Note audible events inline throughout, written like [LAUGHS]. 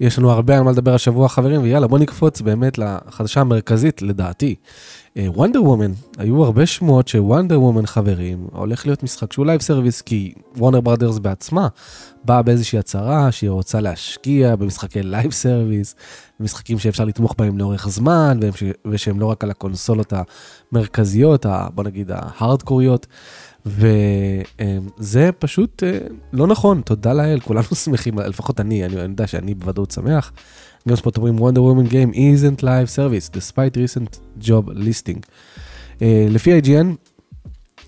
יש לנו הרבה על מה לדבר השבוע חברים ויאללה בוא נקפוץ באמת לחדשה המרכזית לדעתי. Wonder Woman היו הרבה שמועות ש Wonder Woman חברים הולך להיות משחק שהוא live service כי Warner Brothers בעצמה באה באיזושהי הצהרה שהיא רוצה להשקיע במשחקי live service, משחקים שאפשר לתמוך בהם לאורך זמן ושהם לא רק על הקונסולות המרכזיות בוא נגיד ההארדקוריות. וזה פשוט לא נכון, תודה לאל, כולנו שמחים, לפחות אני, אני יודע שאני בוודאות שמח. גם פה אומרים Wonder Woman Game isn't live service despite recent job listing. לפי IGN,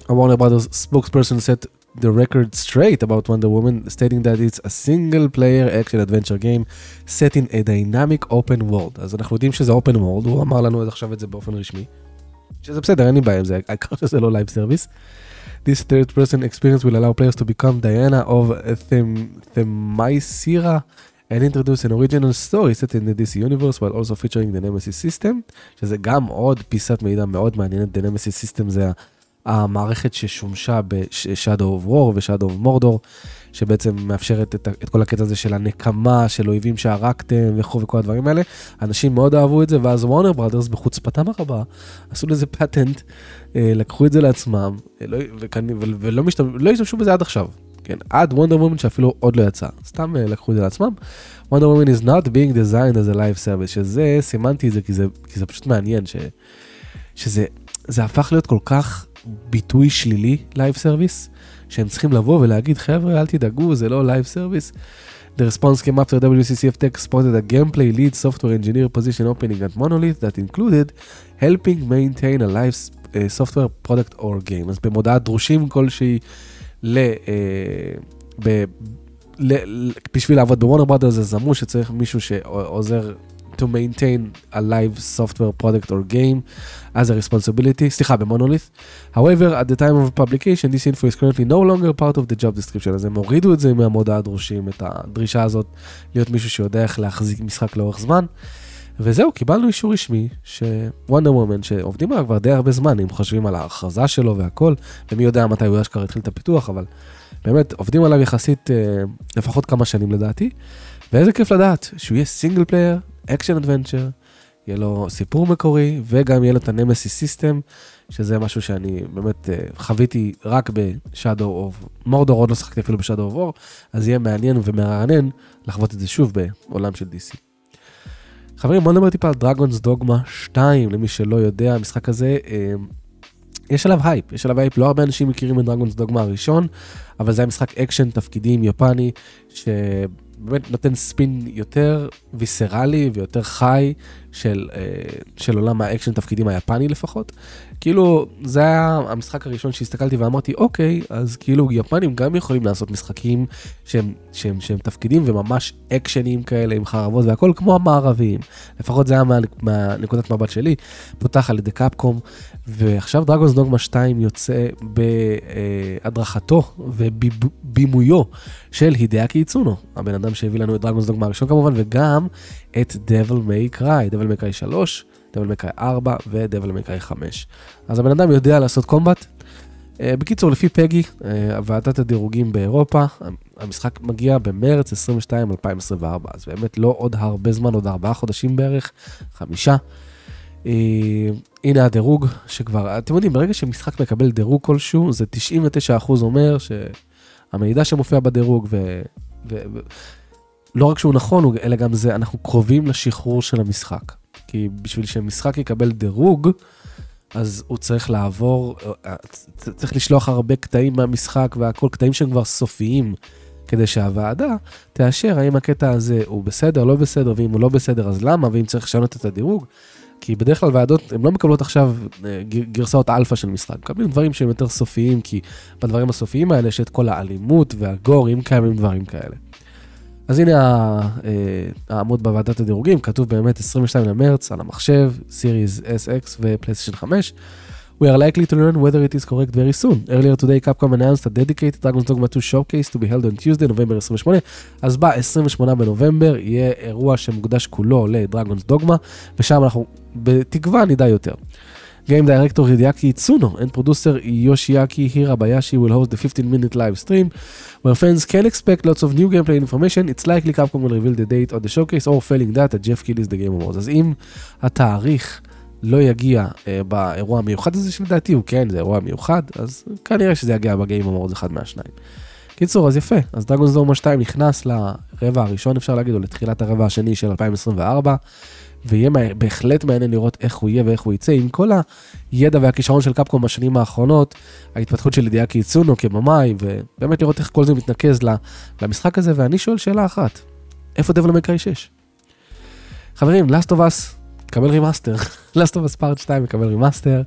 Warner Brothers spokesperson set the record straight about Wonder Woman, stating that it's a single player action adventure game set in a dynamic open world. אז אנחנו יודעים שזה open world, הוא אמר לנו עכשיו את זה באופן רשמי. שזה בסדר, אין לי בעיה עם זה, העיקר שזה לא live service. This third person experience will allow players to become Diana of Themyscira and introduce an original story set in the DC universe while also featuring the Nemesis system, שזה גם עוד פיסת מידע מאוד מעניינת, The Nemesis system זה המערכת ששומשה ב-Shadow of War ו-Shadow of Mordor, שבעצם מאפשרת את, את כל הקטע הזה של הנקמה, של אויבים שהרגתם וכו' וכל הדברים האלה. אנשים מאוד אהבו את זה, ואז וורנר ברודרס בחוצפתם הרבה, עשו לזה פטנט, אה, לקחו את זה לעצמם, אה, לא, וכאן, ולא משתמש, לא השתמשו בזה עד עכשיו. כן, עד Wonder Woman שאפילו עוד לא יצא, סתם uh, לקחו את זה לעצמם. Wonder Woman is not being designed as a live service, שזה, סימנתי את זה כי זה, כי זה פשוט מעניין, ש, שזה זה הפך להיות כל כך ביטוי שלילי live service, שהם צריכים לבוא ולהגיד חבר'ה אל תדאגו זה לא live service. The response came after Wccftech spotted a gameplay lead software engineer position opening at Monolith that included helping maintain a live uh, software product or game. אז במודעת דרושים כלשהי ל... Uh, ב, ל, בשביל לעבוד בוורנר ברודרס אז אמרו שצריך מישהו שעוזר to maintain a live software product or game as a responsibility, סליחה, במונולית'. However, at the time of publication, this info is currently no longer part of the job description, אז הם הורידו את זה מהמודעה הדרושים, את הדרישה הזאת להיות מישהו שיודע איך להחזיק משחק לאורך זמן. וזהו, קיבלנו אישור רשמי ש Wonder Woman, שעובדים עליו כבר די הרבה זמן, אם חושבים על ההכרזה שלו והכל, ומי יודע מתי הוא אשכרה התחיל את הפיתוח, אבל באמת עובדים עליו יחסית אה, לפחות כמה שנים לדעתי, ואיזה כיף לדעת שהוא יהיה single player, action adventure, יהיה לו סיפור מקורי, וגם יהיה לו את ה Nemesis System, שזה משהו שאני באמת uh, חוויתי רק ב Shadow of Mordor, עוד לא שחקתי אפילו ב Shadow of War, אז יהיה מעניין ומרענן לחוות את זה שוב בעולם של DC. חברים, בוא נדבר טיפה על Dragon's Dogma 2, למי שלא יודע, המשחק הזה, uh, יש עליו הייפ, יש עליו הייפ, לא הרבה אנשים מכירים את Dragon's Dogma הראשון, אבל זה היה משחק אקשן תפקידים יפני, ש... באמת נותן spin יותר visceral-י ויותר חי של, אה, של עולם האקשן תפקידים היפני לפחות. כאילו זה היה המשחק הראשון שהסתכלתי ואמרתי אוקיי אז כאילו יפנים גם יכולים לעשות משחקים שהם, שהם, שהם תפקידים וממש אקשנים כאלה עם חרבות והכל כמו המערביים. לפחות זה היה מה, מהנקודת מבט שלי, פותח על ידי קפקום ועכשיו דרגונס דוגמה 2 יוצא בהדרכתו ובימויו של הידאקי איצונו, הבן אדם שהביא לנו את דרגונס דוגמה הראשון כמובן וגם את Devil May Cry, Devil May Cry 3, Devil May Cry 4 ו-Devil May Cry 5. אז הבן אדם יודע לעשות קומבט. Uh, בקיצור, לפי פגי, uh, ועדת הדירוגים באירופה, המשחק מגיע במרץ 22 2024, אז באמת לא עוד הרבה זמן, עוד ארבעה חודשים בערך, חמישה. Uh, הנה הדירוג שכבר, אתם יודעים, ברגע שמשחק מקבל דירוג כלשהו, זה 99% אומר שהמידע שמופיע בדירוג. ו, ו לא רק שהוא נכון, אלא גם זה, אנחנו קרובים לשחרור של המשחק. כי בשביל שמשחק יקבל דירוג, אז הוא צריך לעבור, צריך לשלוח הרבה קטעים מהמשחק והכל, קטעים שהם כבר סופיים, כדי שהוועדה תאשר האם הקטע הזה הוא בסדר, לא בסדר, ואם הוא לא בסדר אז למה, ואם צריך לשנות את הדירוג. כי בדרך כלל ועדות, הן לא מקבלות עכשיו אה, גרסאות אלפא של משחק, מקבלים דברים שהם יותר סופיים, כי בדברים הסופיים האלה יש את כל האלימות וה gore, אם קיימים דברים כאלה. אז הנה אה, העמוד בוועדת הדירוגים, כתוב באמת 22 למרץ על המחשב, סיריס SX ופלייסטיישן 5. We are likely to learn whether it is correct very soon. Earlier today Capcom announced a dedicated Dragon's Dogma 2 showcase to be held on Tuesday, נובמבר 28. אז ב-28 בנובמבר יהיה אירוע שמוקדש כולו לדרגונס דוגמה, ושם אנחנו בתקווה נדע יותר. Game Director Hideaki Tsuno and producer Yoshiaki Hirabayashi will host the 15-minute live stream where fans can expect lots of new gameplay information. It's likely Capcom will reveal the date of the showcase or failing that, at Jeff Keighley is the Game Awards. אז אם התאריך לא יגיע אה, באירוע המיוחד הזה, שלדעתי הוא כן, זה אירוע מיוחד, אז כנראה שזה יגיע ב Game Awards אחד מהשניים. קיצור, אז יפה, אז Dragon's Dogma 2 נכנס לרבע הראשון, אפשר להגיד, או לתחילת הרבע השני של 2024, ויהיה בהחלט מעניין לראות איך הוא יהיה ואיך הוא יצא, עם כל הידע והכישרון של קפקום בשנים האחרונות, ההתפתחות של Hideaki Itsuno כבמאי, ובאמת לראות איך כל זה מתנקז למשחק הזה, ואני שואל שאלה אחת, איפה Devil May Cry 6? חברים, Last of Us מקבל remaster, [LAUGHS] Last of Us Part 2 מקבל remaster,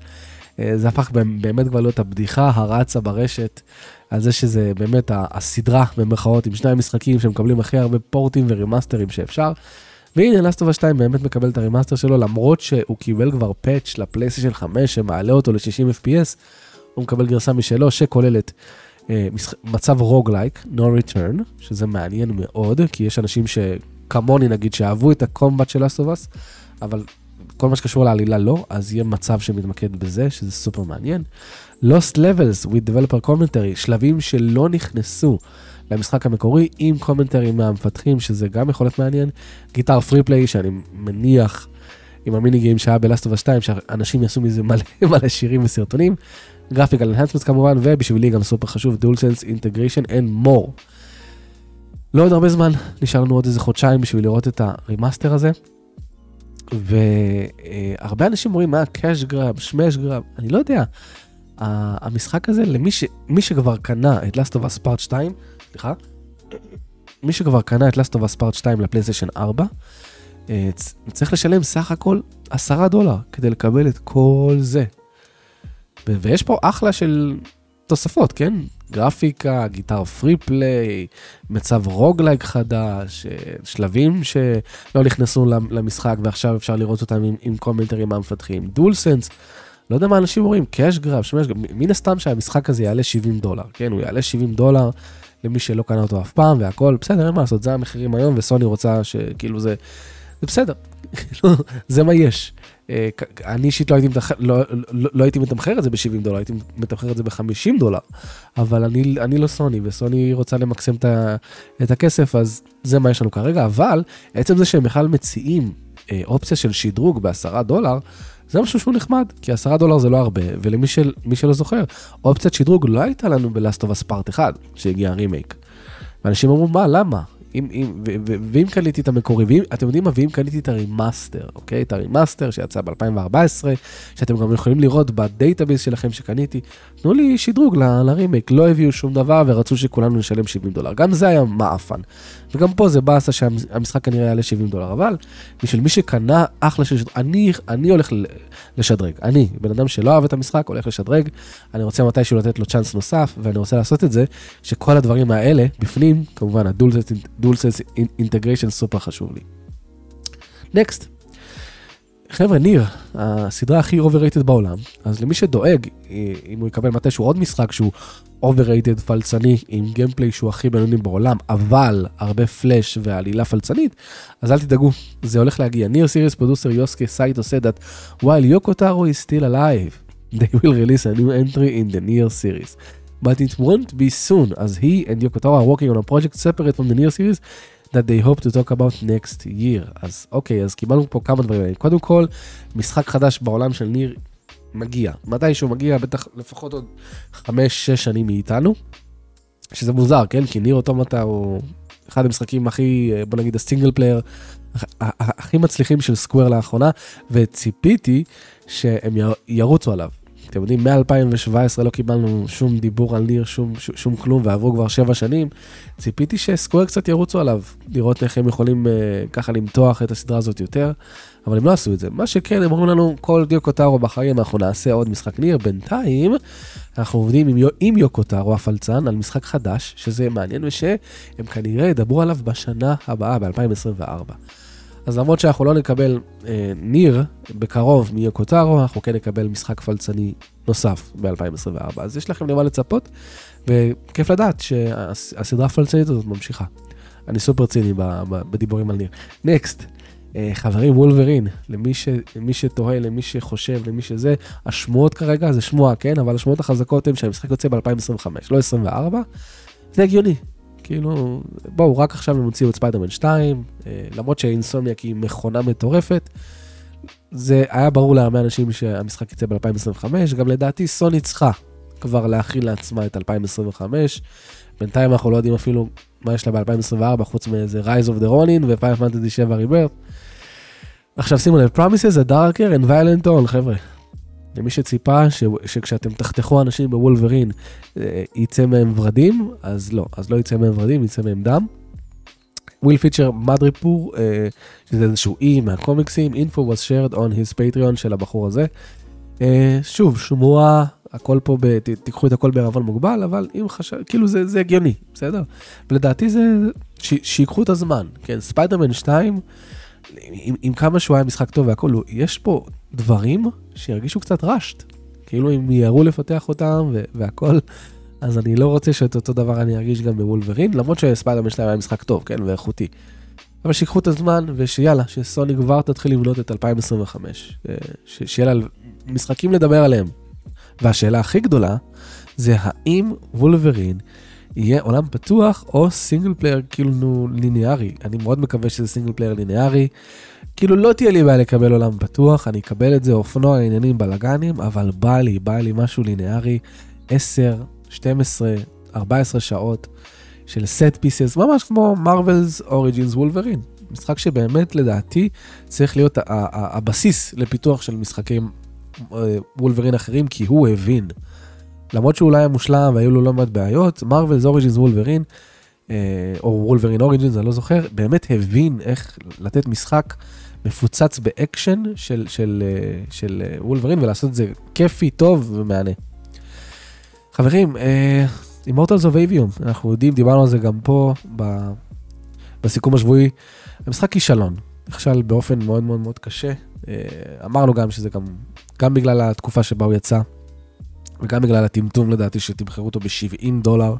זה הפך באמת כבר להיות הבדיחה הרצה ברשת. על זה שזה באמת הסדרה במרכאות עם שניים משחקים שמקבלים הכי הרבה פורטים ורימאסטרים שאפשר. והנה Last of Us 2 באמת מקבל את ה remaster שלו למרות שהוא קיבל כבר patch לפלייסטיישן 5 שמעלה אותו ל-60 FPS, הוא מקבל גרסה משלו שכוללת אה, מצב roguelike, no return, שזה מעניין מאוד, כי יש אנשים שכמוני נגיד שאהבו את ה combat של Last of Us, אבל כל מה שקשור לעלילה לא, אז יהיה מצב שמתמקד בזה, שזה סופר מעניין. Lost Levels with Developer Commentary, שלבים שלא נכנסו למשחק המקורי עם commentary מהמפתחים, שזה גם יכול להיות מעניין. Guitar free play, שאני מניח עם ה mini game שהיה ב Last of Us 2, שאנשים יעשו מזה מלא, [LAUGHS] מלא שירים וסרטונים. Graphical enhancement כמובן, ובשבילי גם סופר חשוב, DualSense integration and more. לא עוד הרבה זמן, נשאר לנו עוד איזה חודשיים בשביל לראות את ה remaster הזה. והרבה אנשים אומרים, מה, cash grab, שמאש grab, אני לא יודע. המשחק הזה, למי ש, שכבר קנה את Last of Us Part 2, סליחה, מי שכבר קנה את Last of Us Part 2 לפלייסטיישן 4, אה, צריך לשלם סך הכל 10 דולר כדי לקבל את כל זה. ויש פה אחלה של תוספות, כן? גרפיקה, guitar free play, מצב roguelike חדש, אה, שלבים שלא נכנסו למשחק ועכשיו אפשר לראות אותם עם, עם קומנטרים מהמפתחים, DualSense. לא יודע מה אנשים אומרים, cash grab, שמאש grab, מן הסתם שהמשחק הזה יעלה 70 דולר, כן, הוא יעלה 70 דולר למי שלא קנה אותו אף פעם והכל, בסדר, אין מה לעשות, זה המחירים היום, וסוני רוצה שכאילו זה, זה בסדר, [LAUGHS] זה מה יש. אה, אני אישית לא הייתי, מתמחר, לא, לא, לא הייתי מתמחר את זה ב-70 דולר, הייתי מתמחר את זה ב-50 דולר, אבל אני, אני לא סוני, וסוני רוצה למקסם את, ה, את הכסף, אז זה מה יש לנו כרגע, אבל עצם זה שהם בכלל מציעים אה, אופציה של שדרוג ב-10 דולר, זה משהו שהוא נחמד, כי 10 דולר זה לא הרבה, ולמי של, שלא זוכר, אופציית שדרוג לא הייתה לנו of Us Part 1, שהגיע רימייק. ואנשים אמרו, מה, למה? אם, אם, ו, ו, ואם קניתי את המקורי, ואם, אתם יודעים מה, ואם קניתי את ה remaster, אוקיי? את ה remaster שיצא ב-2014, שאתם גם יכולים לראות ב database שלכם שקניתי, תנו לי שדרוג ל, לרימייק, לא הביאו שום דבר ורצו שכולנו נשלם 70 דולר. גם זה היה מעפן. וגם פה זה באסה שהמשחק כנראה יעלה 70 דולר, אבל בשביל מי שקנה אחלה של שדרוג, אני, אני הולך לשדרג, אני, בן אדם שלא אהב את המשחק, הולך לשדרג, אני רוצה מתישהו לתת לו צ'אנס נוסף, ואני רוצה לעשות את זה, שכל הדברים האלה בפנים, כמובן ה DualSense integration סופר חשוב לי. Next. חבר'ה, Nier, הסדרה הכי overrated בעולם, אז למי שדואג, אם הוא יקבל מתישהו עוד משחק שהוא overrated פלצני, עם gameplay שהוא הכי בינוני בעולם, אבל הרבה פלאש ועלילה פלצנית, אז אל תדאגו, זה הולך להגיע. Nier series producer Yosuke Saito said that while Yoko Taro is still alive, they will release a new entry in the Nier series. But it won't be soon, as he and Yoko Taro are working on a project separate from the Nier series, that they hope to talk about next year. אז אוקיי, אז קיבלנו פה כמה דברים. קודם כל, משחק חדש בעולם של Nier מגיע. מתי שהוא מגיע, בטח לפחות עוד 5-6 שנים מאיתנו. שזה מוזר, כן? כי Nier Automata הוא אחד המשחקים הכי, בוא נגיד, ה single player, הכי מצליחים של סקוואר לאחרונה, וציפיתי שהם ירוצו עליו. אתם יודעים, מ-2017 לא קיבלנו שום דיבור על ניר, שום, שום, שום כלום, ועברו כבר שבע שנים. ציפיתי שסקוואר קצת ירוצו עליו, לראות איך הם יכולים uh, ככה למתוח את הסדרה הזאת יותר, אבל הם לא עשו את זה. מה שכן, הם אומרים לנו, כל דיוקוטרו בחיים אנחנו נעשה עוד משחק ניר. בינתיים, אנחנו עובדים עם, עם יוקוטרו הפלצן על משחק חדש, שזה מעניין ושהם כנראה ידברו עליו בשנה הבאה, ב-2024. אז למרות שאנחנו לא נקבל אה, ניר בקרוב מיוקוטרו, אנחנו כן נקבל משחק פלצני נוסף ב-2024. אז יש לכם למה לצפות, וכיף לדעת שהסדרה הפלצנית הזאת ממשיכה. אני סופר ציני בדיבורים על ניר. נקסט, אה, חברים, וולברין, למי, ש, למי שתוהה, למי שחושב, למי שזה, השמועות כרגע זה שמועה, כן? אבל השמועות החזקות הן שהמשחק יוצא ב-2025, לא 24, זה הגיוני. כאילו, בואו, רק עכשיו הם הוציאו את ספיידרמן 2, אה, למרות שאינסומניאק היא מכונה מטורפת, זה היה ברור להרבה אנשים שהמשחק יצא ב-2025, גם לדעתי סוני צריכה כבר להכין לעצמה את 2025. בינתיים אנחנו לא יודעים אפילו מה יש לה ב-2024, חוץ מאיזה Rise of the Ronin ו-Final Fantasy 7 Rebirth. עכשיו שימו לב, Promises a Darker and Violent All, חבר'ה. למי שציפה ש, שכשאתם תחתכו אנשים בוולברין אה, יצא מהם ורדים, אז לא, אז לא יצא מהם ורדים, יצא מהם דם. will feature Madripoor, שזה איזשהו אי מהקומיקסים, info was shared on his patreon של הבחור הזה. אה, שוב, שמועה, הכל פה, ב, ת, תיקחו את הכל בערבון מוגבל, אבל אם חשב, כאילו זה, זה הגיוני, בסדר? ולדעתי זה, ש, שיקחו את הזמן, כן, ספיידרמן 2, עם, עם כמה שהוא היה משחק טוב והכל, יש פה דברים שירגישו קצת rushed, כאילו מיהרו לפתח אותם והכל. אז אני לא רוצה שאת אותו דבר אני ארגיש גם בוולברין, למרות שספיידרמן שלהם היה משחק טוב, כן, ואיכותי. אבל שיקחו את הזמן, ושיאללה, שסוני כבר תתחיל לבנות את 2025. אה, שיהיה לה משחקים לדבר עליהם. והשאלה הכי גדולה, זה האם וולברין יהיה עולם פתוח או single player כאילו ליניארי. אני מאוד מקווה שזה single player ליניארי. כאילו לא תהיה לי בעיה לקבל עולם פתוח, אני אקבל את זה אופנוע עניינים בלאגנים, אבל בא לי, בא לי משהו ליניארי. 10, 12, 14 שעות של set pieces, ממש כמו Marvel's Origins Wolverine. משחק שבאמת לדעתי צריך להיות הבסיס לפיתוח של משחקים וולברין אחרים, כי הוא הבין. למרות שהוא אולי לא היה מושלם והיו לו לא מעט בעיות, Marvel's Origins Wolverine, או Wolverine Origins, אני לא זוכר, באמת הבין איך לתת משחק מפוצץ באקשן של, של, אה, של וולברין ולעשות את זה כיפי, טוב ומהנה. חברים, Immortals of Aveum, אנחנו יודעים, דיברנו על זה גם פה ב, בסיכום השבועי, המשחק כישלון, נכשל באופן מאוד מאוד מאוד קשה. אה, אמרנו גם שזה גם, גם בגלל התקופה שבה הוא יצא, וגם בגלל הטמטום לדעתי שהם מכרו אותו ב-70 דולר,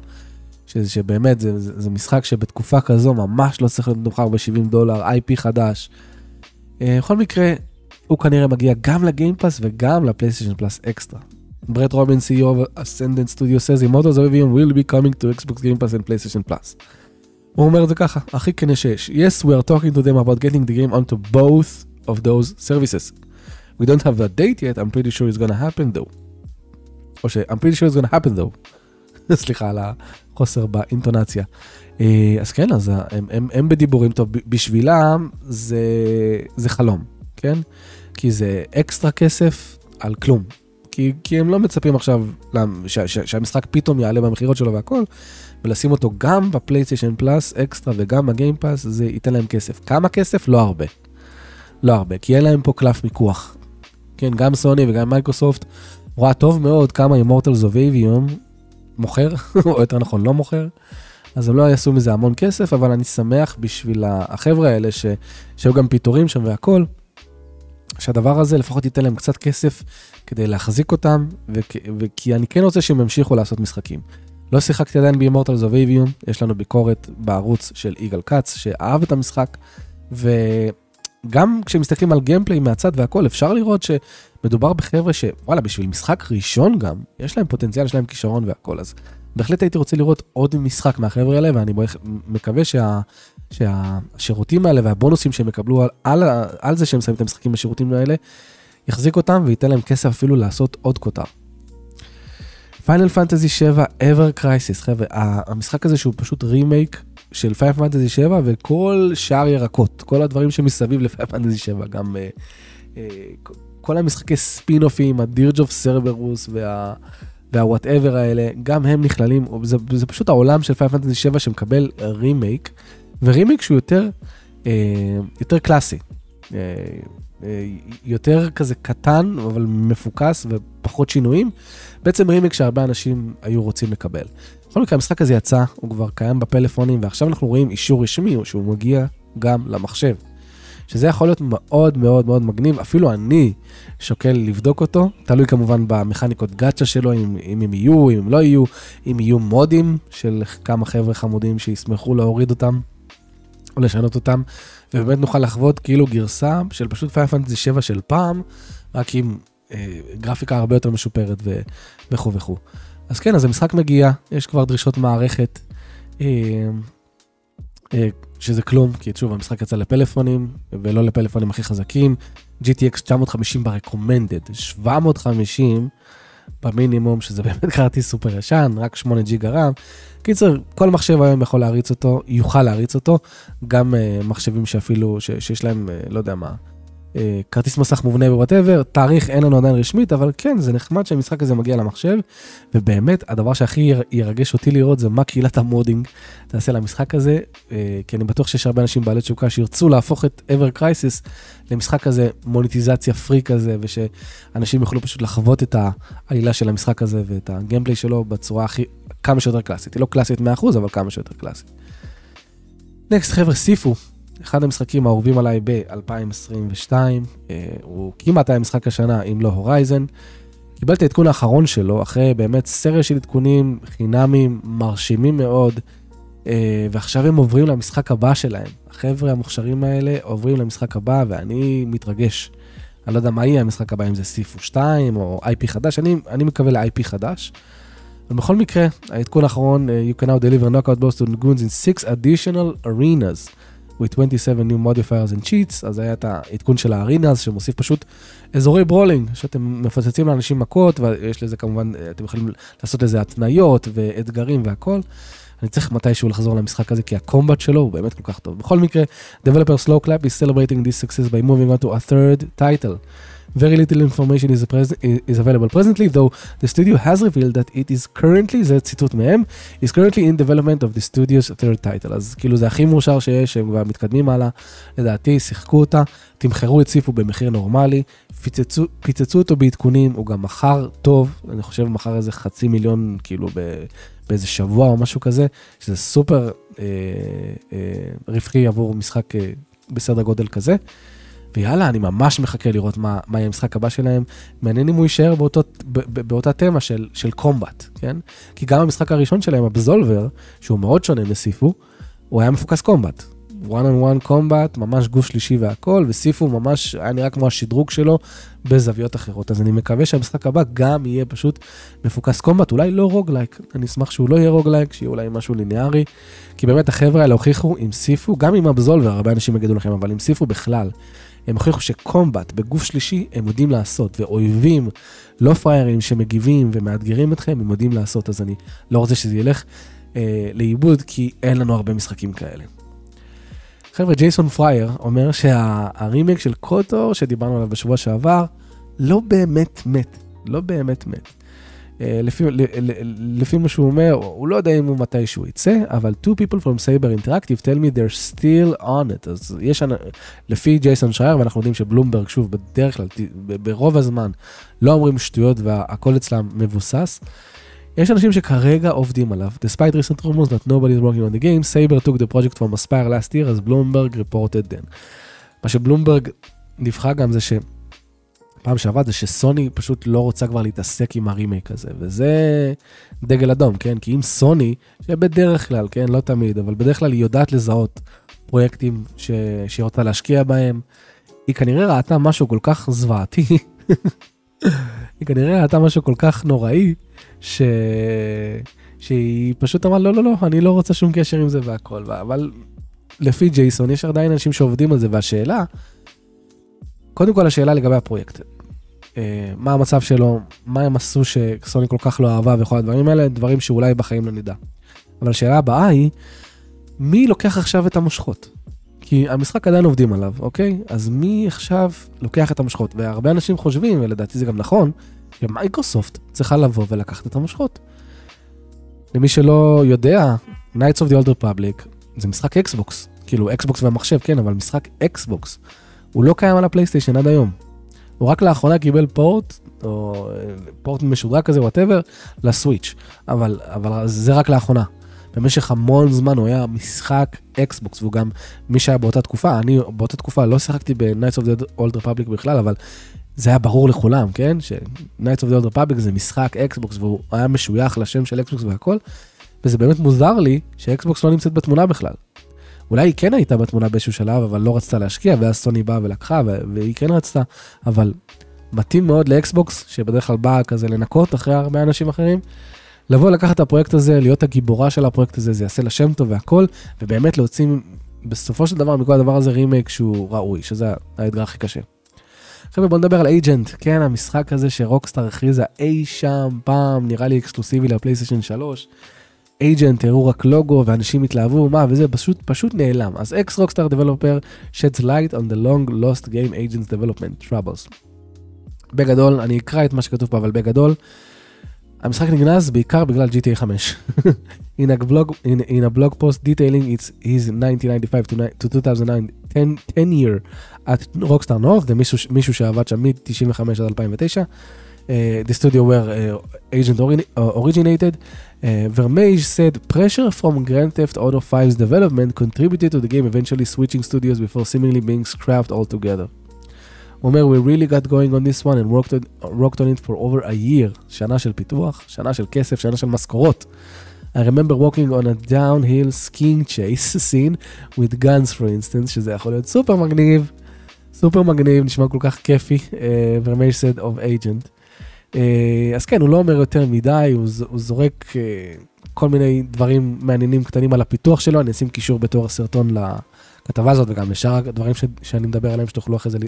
שזה, שבאמת זה, זה, זה משחק שבתקופה כזו ממש לא צריך להיות מתומחר ב-70 דולר, IP חדש. אה, בכל מקרה, הוא כנראה מגיע גם לגיימפאס וגם לפלייסטיישן פלאס אקסטרה. ברט רובין, CEO of Ascendant Studio says Immortals of Avium will be coming to Xbox Game Pass and PlayStation Plus. הוא אומר את זה ככה, הכי כנה שיש. Yes, we are talking to them about getting the game onto both of those services. We don't have a date yet, I'm pretty sure it's gonna happen though. או ש- I'm pretty sure it's gonna happen though. [LAUGHS] סליחה על החוסר באינטונציה. אז כן, אז הם, הם, הם בדיבורים טוב, בשבילם זה, זה חלום, כן? כי זה אקסטרה כסף על כלום. כי, כי הם לא מצפים עכשיו ש, ש, שהמשחק פתאום יעלה במכירות שלו והכל, ולשים אותו גם בפלייסטיישן פלאס אקסטרה וגם בגיימפאס, זה ייתן להם כסף. כמה כסף? לא הרבה. לא הרבה, כי אין להם פה קלף מיקוח. כן, גם סוני וגם מייקרוסופט רואה טוב מאוד כמה Immortals of Aveum מוכר, [LAUGHS] או יותר נכון לא מוכר. אז הם לא יעשו מזה המון כסף, אבל אני שמח בשביל החבר'ה האלה ש... שהיו גם פיטורים שם והכל, שהדבר הזה לפחות ייתן להם קצת כסף כדי להחזיק אותם, וכי, וכי אני כן רוצה שהם ימשיכו לעשות משחקים. לא שיחקתי עדיין ב Immortals of Aveum, יש לנו ביקורת בערוץ של יגאל כץ, שאהב את המשחק, וגם כשמסתכלים על gameplay מהצד והכל, אפשר לראות שמדובר בחבר'ה שוואלה, בשביל משחק ראשון גם, יש להם פוטנציאל, יש להם כישרון והכל, אז בהחלט הייתי רוצה לראות עוד משחק מהחבר'ה האלה, ואני מקווה שה, שהשירותים האלה והבונוסים שהם יקבלו על, על, על זה שהם שמים את המשחקים בשירותים האלה, יחזיק אותם וייתן להם כסף אפילו לעשות עוד כותר. Final Fantasy 7 Ever Crisis חבר'ה המשחק הזה שהוא פשוט רימייק של Final Fantasy 7 וכל שאר ירקות כל הדברים שמסביב ל Final Fantasy 7 גם uh, uh, כל המשחקי ספינופים ה Dirge of Cerberus וה... וה whatever האלה גם הם נכללים זה, זה פשוט העולם של Final Fantasy 7 שמקבל remake ו remake שהוא יותר אה, יותר קלאסי. אה, אה, יותר כזה קטן, אבל מפוקס ופחות שינויים. בעצם רימיק שהרבה אנשים היו רוצים לקבל. בכל מקרה, המשחק הזה יצא, הוא כבר קיים בפלאפונים, ועכשיו אנחנו רואים אישור רשמי, שהוא מגיע גם למחשב. שזה יכול להיות מאוד מאוד מאוד מגניב, אפילו אני שוקל לבדוק אותו, תלוי כמובן במכניקות גאצ'ה שלו, אם, אם הם יהיו, אם הם לא יהיו, אם יהיו מודים של כמה חבר'ה חמודים שישמחו להוריד אותם או לשנות אותם. ובאמת נוכל לחוות כאילו גרסה של פשוט פייר פנטזי 7 של פעם, רק עם אה, גרפיקה הרבה יותר משופרת וכו' וכו'. אז כן, אז המשחק מגיע, יש כבר דרישות מערכת, אה, אה, שזה כלום, כי שוב, המשחק יצא לפלאפונים, ולא לפלאפונים הכי חזקים. GTX 950 ב-recommended, 750 במינימום, שזה [LAUGHS] באמת כרטיס סופר ישן, רק 8 ג'יגה רם. קיצר, כל מחשב היום יכול להריץ אותו, יוכל להריץ אותו, גם uh, מחשבים שאפילו, ש, שיש להם, uh, לא יודע מה, אה, כרטיס מסך מובנה ב whatever, תאריך אין לנו עדיין רשמית, אבל כן, זה נחמד שהמשחק הזה מגיע למחשב, ובאמת, הדבר שהכי ירגש אותי לראות זה מה קהילת ה modding תעשה למשחק הזה, אה, כי אני בטוח שיש הרבה אנשים בעלי תשוקה שירצו להפוך את Ever Crisis למשחק כזה, מוניטיזציה free כזה, ושאנשים יוכלו פשוט לחוות את העלילה של המשחק הזה ואת ה gameplay שלו בצורה הכי, כמה שיותר קלאסית. היא לא קלאסית 100%, אבל כמה שיותר קלאסית. נקסט, חבר'ה, סיפו, אחד המשחקים האהובים עליי ב-2022, אה, הוא כמעט היה משחק השנה, אם לא הורייזן. קיבלתי את העדכון האחרון שלו, אחרי באמת סריה של עדכונים חינמים מרשימים מאוד, אה, ועכשיו הם עוברים למשחק הבא שלהם. החבר'ה המוכשרים האלה עוברים למשחק הבא, ואני מתרגש. אני לא יודע מה יהיה המשחק הבא, אם זה סיפו 2 או IP חדש, אני, אני מקווה ל-IP חדש. אבל בכל מקרה, העדכון האחרון, אה, you can now deliver knockout balls to goons in 6 additional arenas. With 27 new modifiers and cheats, אז היה את העדכון של הארינאז שמוסיף פשוט אזורי ברולינג, שאתם מפוצצים לאנשים מכות, ויש לזה כמובן, אתם יכולים לעשות לזה התניות ואתגרים והכל. אני צריך מתישהו לחזור למשחק הזה, כי הקומבט שלו הוא באמת כל כך טוב. בכל מקרה, Developer Slow Clap is celebrating this success by moving on to a third title. Very little information is, is available presently, though the studio has revealed that it is currently, זה ציטוט מהם, is currently in development of the studio's third title. אז כאילו זה הכי מאושר שיש, הם כבר מתקדמים הלאה, לדעתי, שיחקו אותה, תמכרו את סיפו במחיר נורמלי, פיצצו, פיצצו אותו בעדכונים, הוא גם מכר טוב, אני חושב מכר איזה חצי מיליון, כאילו ב, באיזה שבוע או משהו כזה, שזה סופר אה, אה, רווחי עבור משחק אה, בסדר גודל כזה. ויאללה, אני ממש מחכה לראות מה, מה יהיה המשחק הבא שלהם. מעניין אם הוא יישאר באותו, באותה תמה של, של combat, כן? כי גם המשחק הראשון שלהם, Absolver, שהוא מאוד שונה מ Sifu, הוא היה מפוקס combat. one on one combat, ממש גוף שלישי והכל, ו Sifu ממש היה נראה כמו השדרוג שלו בזוויות אחרות. אז אני מקווה שהמשחק הבא גם יהיה פשוט מפוקס combat, אולי לא roguelike, אני אשמח שהוא לא יהיה roguelike, שיהיה אולי משהו ליניארי, כי באמת החבר'ה האלה הוכיחו עם סיפו, גם עם אבזולבר, הרבה אנשים יגידו לכם, אבל עם סיפו בכלל. הם הוכיחו שקומבט בגוף שלישי הם יודעים לעשות, ואויבים, לא פריירים שמגיבים ומאתגרים אתכם, הם יודעים לעשות, אז אני לא רוצה שזה ילך אה, לאיבוד, כי אין לנו הרבה משחקים כאלה. חבר'ה, ג'ייסון פרייר אומר שהרימייק של קוטור שדיברנו עליו בשבוע שעבר, לא באמת מת, לא באמת מת. אה, לפי, לפי מה שהוא אומר, הוא לא יודע אם הוא מתי שהוא יצא, אבל two people from Saber Interactive tell me they're still on it. אז יש, לפי ג'ייסון שייר, ואנחנו יודעים שבלומברג, שוב, בדרך כלל, ברוב הזמן, לא אומרים שטויות והכל אצלם מבוסס. יש אנשים שכרגע עובדים עליו. Despite recent rumors that nobody is working on the game, Saber took the project from Aspire last year as Bloomberg reported then. מה שבלומברג נבחר גם זה ש... פעם שעברה זה שסוני פשוט לא רוצה כבר להתעסק עם הרימייק הזה, וזה דגל אדום, כן? כי אם סוני, שבדרך כלל, כן, לא תמיד, אבל בדרך כלל היא יודעת לזהות פרויקטים ש... שהיא רוצה להשקיע בהם, היא כנראה ראתה משהו כל כך זוועתי, [LAUGHS] היא כנראה ראתה משהו כל כך נוראי, ש... שהיא פשוט אמרה, לא, לא, לא, אני לא רוצה שום קשר עם זה והכל, אבל לפי ג'ייסון יש עדיין אנשים שעובדים על זה, והשאלה, קודם כל השאלה לגבי הפרויקט. אה, מה המצב שלו, מה הם עשו שסוני כל כך לא אהבה וכל הדברים האלה, דברים שאולי בחיים לא נדע. אבל השאלה הבאה היא, מי לוקח עכשיו את המושכות? כי המשחק עדיין עובדים עליו, אוקיי? אז מי עכשיו לוקח את המושכות? והרבה אנשים חושבים, ולדעתי זה גם נכון, שמייקרוסופט צריכה לבוא ולקחת את המושכות. למי שלא יודע, Knights of the Old Republic זה משחק אקסבוקס, כאילו אקסבוקס והמחשב, כן, אבל משחק אקסבוקס. הוא לא קיים על הפלייסטיישן עד היום. הוא רק לאחרונה קיבל port, או port משודרג כזה, whatever, לסוויץ'. אבל, אבל זה רק לאחרונה. במשך המון זמן הוא היה משחק אקסבוקס, והוא גם, מי שהיה באותה תקופה, אני באותה תקופה לא שיחקתי ב-Nights of the Old Republic בכלל, אבל זה היה ברור לכולם, כן? ש- Knights of the Old Republic זה משחק אקסבוקס, והוא היה משוייך לשם של אקסבוקס והכל, וזה באמת מוזר לי שאקסבוקס לא נמצאת בתמונה בכלל. אולי היא כן הייתה בתמונה באיזשהו שלב, אבל לא רצתה להשקיע, ואז סוני באה ולקחה, והיא כן רצתה, אבל מתאים מאוד לאקסבוקס, שבדרך כלל באה כזה לנקות אחרי הרבה אנשים אחרים. לבוא לקחת את הפרויקט הזה, להיות הגיבורה של הפרויקט הזה, זה יעשה לה שם טוב והכל, ובאמת להוציא בסופו של דבר מכל הדבר הזה רימייק שהוא ראוי, שזה האתגר הכי קשה. חבר'ה בוא נדבר על Agent, כן המשחק הזה שרוקסטאר הכריזה אי שם פעם, נראה לי אקסקלוסיבי לפלייסטיישן 3. אייג'נט הראו רק לוגו ואנשים התלהבו מה וזה פשוט פשוט נעלם אז אקס רוקסטאר דבלופר sheds light on the long lost game agents development troubles. בגדול אני אקרא את מה שכתוב פה אבל בגדול. המשחק נגנז בעיקר בגלל GTA 5. [LAUGHS] in, a blog, in, in a blog post detailing its his 1995 to, to 2009 10, 10 year at Rockstar North, זה מישהו, מישהו שעבד שם מ-95 עד 2009. Uh, the studio where uh, agent ori uh, originated. Uh, Vermeij said pressure from Grand Theft Auto 5's development contributed to the game eventually switching studios before seemingly being scrapped altogether. הוא אומר, we really got going on this one and worked on, worked on it for over a year. שנה של פיתוח, שנה של כסף, שנה של משכורות. I remember walking on a downhill skiing chase scene with guns for instance, שזה יכול להיות סופר מגניב, סופר מגניב, נשמע כל כך כיפי, ורמייש סד אוף אייג'נט. אז כן, הוא לא אומר יותר מדי, הוא, הוא זורק uh, כל מיני דברים מעניינים קטנים על הפיתוח שלו, אני אשים קישור בתור הסרטון לכתבה הזאת וגם לשאר הדברים ש, שאני מדבר עליהם, שתוכלו אחרי זה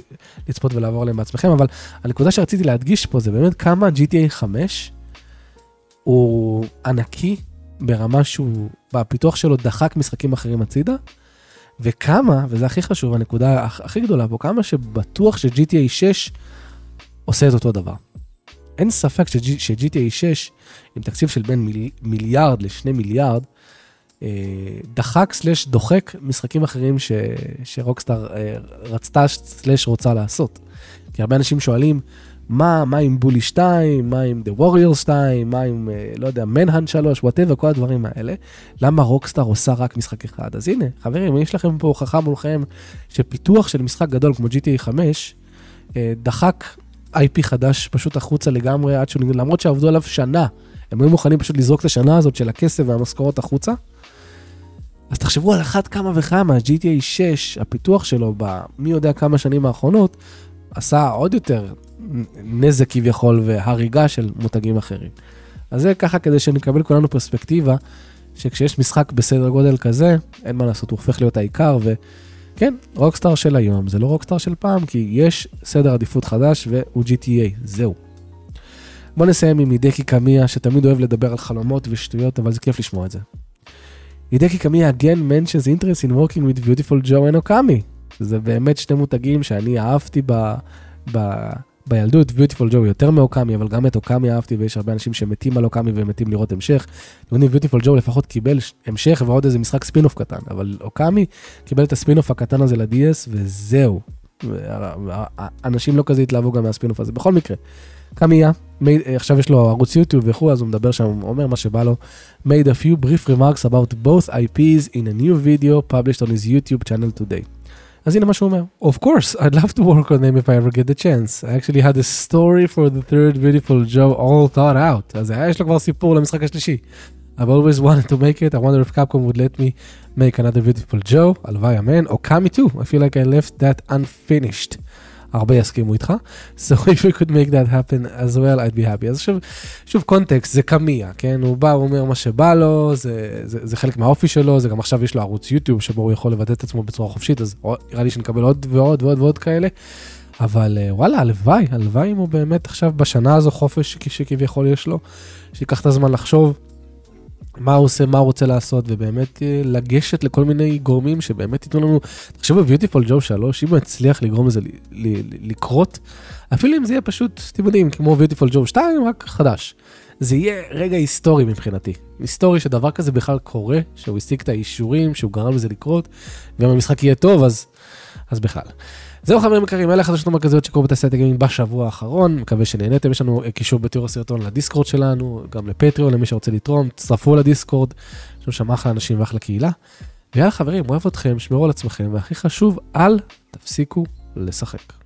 לצפות ולעבור עליהם בעצמכם, אבל הנקודה שרציתי להדגיש פה זה באמת כמה GTA 5 הוא ענקי ברמה שהוא, בפיתוח שלו דחק משחקים אחרים הצידה, וכמה, וזה הכי חשוב, הנקודה הכי גדולה פה, כמה שבטוח ש-GTA 6 עושה את אותו דבר. אין ספק ש-GTA 6, עם תקציב של בין מיל, מיליארד לשני מיליארד, אה, דחק slash דוחק משחקים אחרים ש, שרוקסטאר אה, רצתה slash רוצה לעשות. כי הרבה אנשים שואלים, מה, מה עם Bully 2, מה עם The Warriors 2, מה עם, אה, לא יודע, Manhunt 3, whatever, כל הדברים האלה. למה רוקסטאר עושה רק משחק אחד? אז הנה, חברים, יש לכם פה הוכחה מולכם שפיתוח של משחק גדול כמו GTA 5, אה, דחק IP חדש פשוט החוצה לגמרי, עד שהוא, למרות שעבדו עליו שנה, הם היו מוכנים פשוט לזרוק את השנה הזאת של הכסף והמשכורות החוצה. אז תחשבו על אחת כמה וכמה, GTA 6, הפיתוח שלו במי יודע כמה שנים האחרונות, עשה עוד יותר נזק כביכול והריגה של מותגים אחרים. אז זה ככה כדי שנקבל כולנו פרספקטיבה, שכשיש משחק בסדר גודל כזה, אין מה לעשות, הוא הופך להיות העיקר, וכן, רוקסטאר של היום, זה לא רוקסטאר של פעם, כי יש סדר עדיפות חדש והוא GTA, זהו. בוא נסיים עם הידקי קמיה, שתמיד אוהב לדבר על חלומות ושטויות, אבל זה כיף לשמוע את זה. הידקי קמיה again mentions interest in working with beautiful Joe and Okami. זה באמת שני מותגים שאני אהבתי ב... ב... בילדות, ביוטיפול ג'ו יותר מאוקאמי, אבל גם את אוקאמי אהבתי, ויש הרבה אנשים שמתים על אוקאמי ומתים לראות המשך. אתם יודעים, ביוטיפול ג'ו לפחות קיבל המשך ועוד איזה משחק ספינוף קטן, אבל אוקאמי קיבל את הספינוף הקטן הזה ל-DS, וזהו. אנשים לא כזה התלהבו גם מהספינוף הזה. בכל מקרה, קמיה, עכשיו יש לו ערוץ יוטיוב וכו', אז הוא מדבר שם, אומר מה שבא לו. made a few brief remarks about both IPs in a new video published on his YouTube channel today. אז הנה מה שהוא אומר. Of course, I'd love to work on them if I ever get the chance. I actually had a story for the third beautiful Joe all thought out. אז יש לו כבר סיפור למשחק השלישי. I've always wanted to make it, I wonder if Capcom would let me make another beautiful Joe, הלוואי אמן, או קאמי too, I feel like I left that unfinished. הרבה יסכימו איתך. So if we could make that happen as well, I'd be happy. אז שוב, שוב קונטקסט, זה קמיע, כן? הוא בא, הוא אומר מה שבא לו, זה, זה, זה חלק מהאופי שלו, זה גם עכשיו יש לו ערוץ יוטיוב שבו הוא יכול לבטא את עצמו בצורה חופשית, אז נראה לי שנקבל עוד ועוד ועוד ועוד כאלה. אבל אה, וואלה, הלוואי, הלוואי אם הוא באמת עכשיו בשנה הזו חופש שכביכול יש לו, שיקח את הזמן לחשוב. מה הוא עושה, מה הוא רוצה לעשות, ובאמת אה, לגשת לכל מיני גורמים שבאמת ייתנו לנו, תחשבו ביוטיפול ג'ו 3, אם הוא יצליח לגרום לזה לקרות, אפילו אם זה יהיה פשוט, אתם יודעים, כמו ביוטיפול ג'ו 2, רק חדש. זה יהיה רגע היסטורי מבחינתי. היסטורי שדבר כזה בכלל קורה, שהוא השיג את האישורים, שהוא גרם לזה לקרות, ואם המשחק יהיה טוב, אז, אז בכלל. זהו חברים יקרים, אלה החדשות המרכזיות שקורו בתעשיית הגיימינג בשבוע האחרון, מקווה שנהניתם, יש לנו קישור בתיאור הסרטון לדיסקורד שלנו, גם לפטריון למי שרוצה לתרום, תצטרפו לדיסקורד, יש לנו שם אחלה אנשים ואחלה קהילה. ויאללה חברים, אוהב אתכם, שמרו על עצמכם, והכי חשוב, אל תפסיקו לשחק.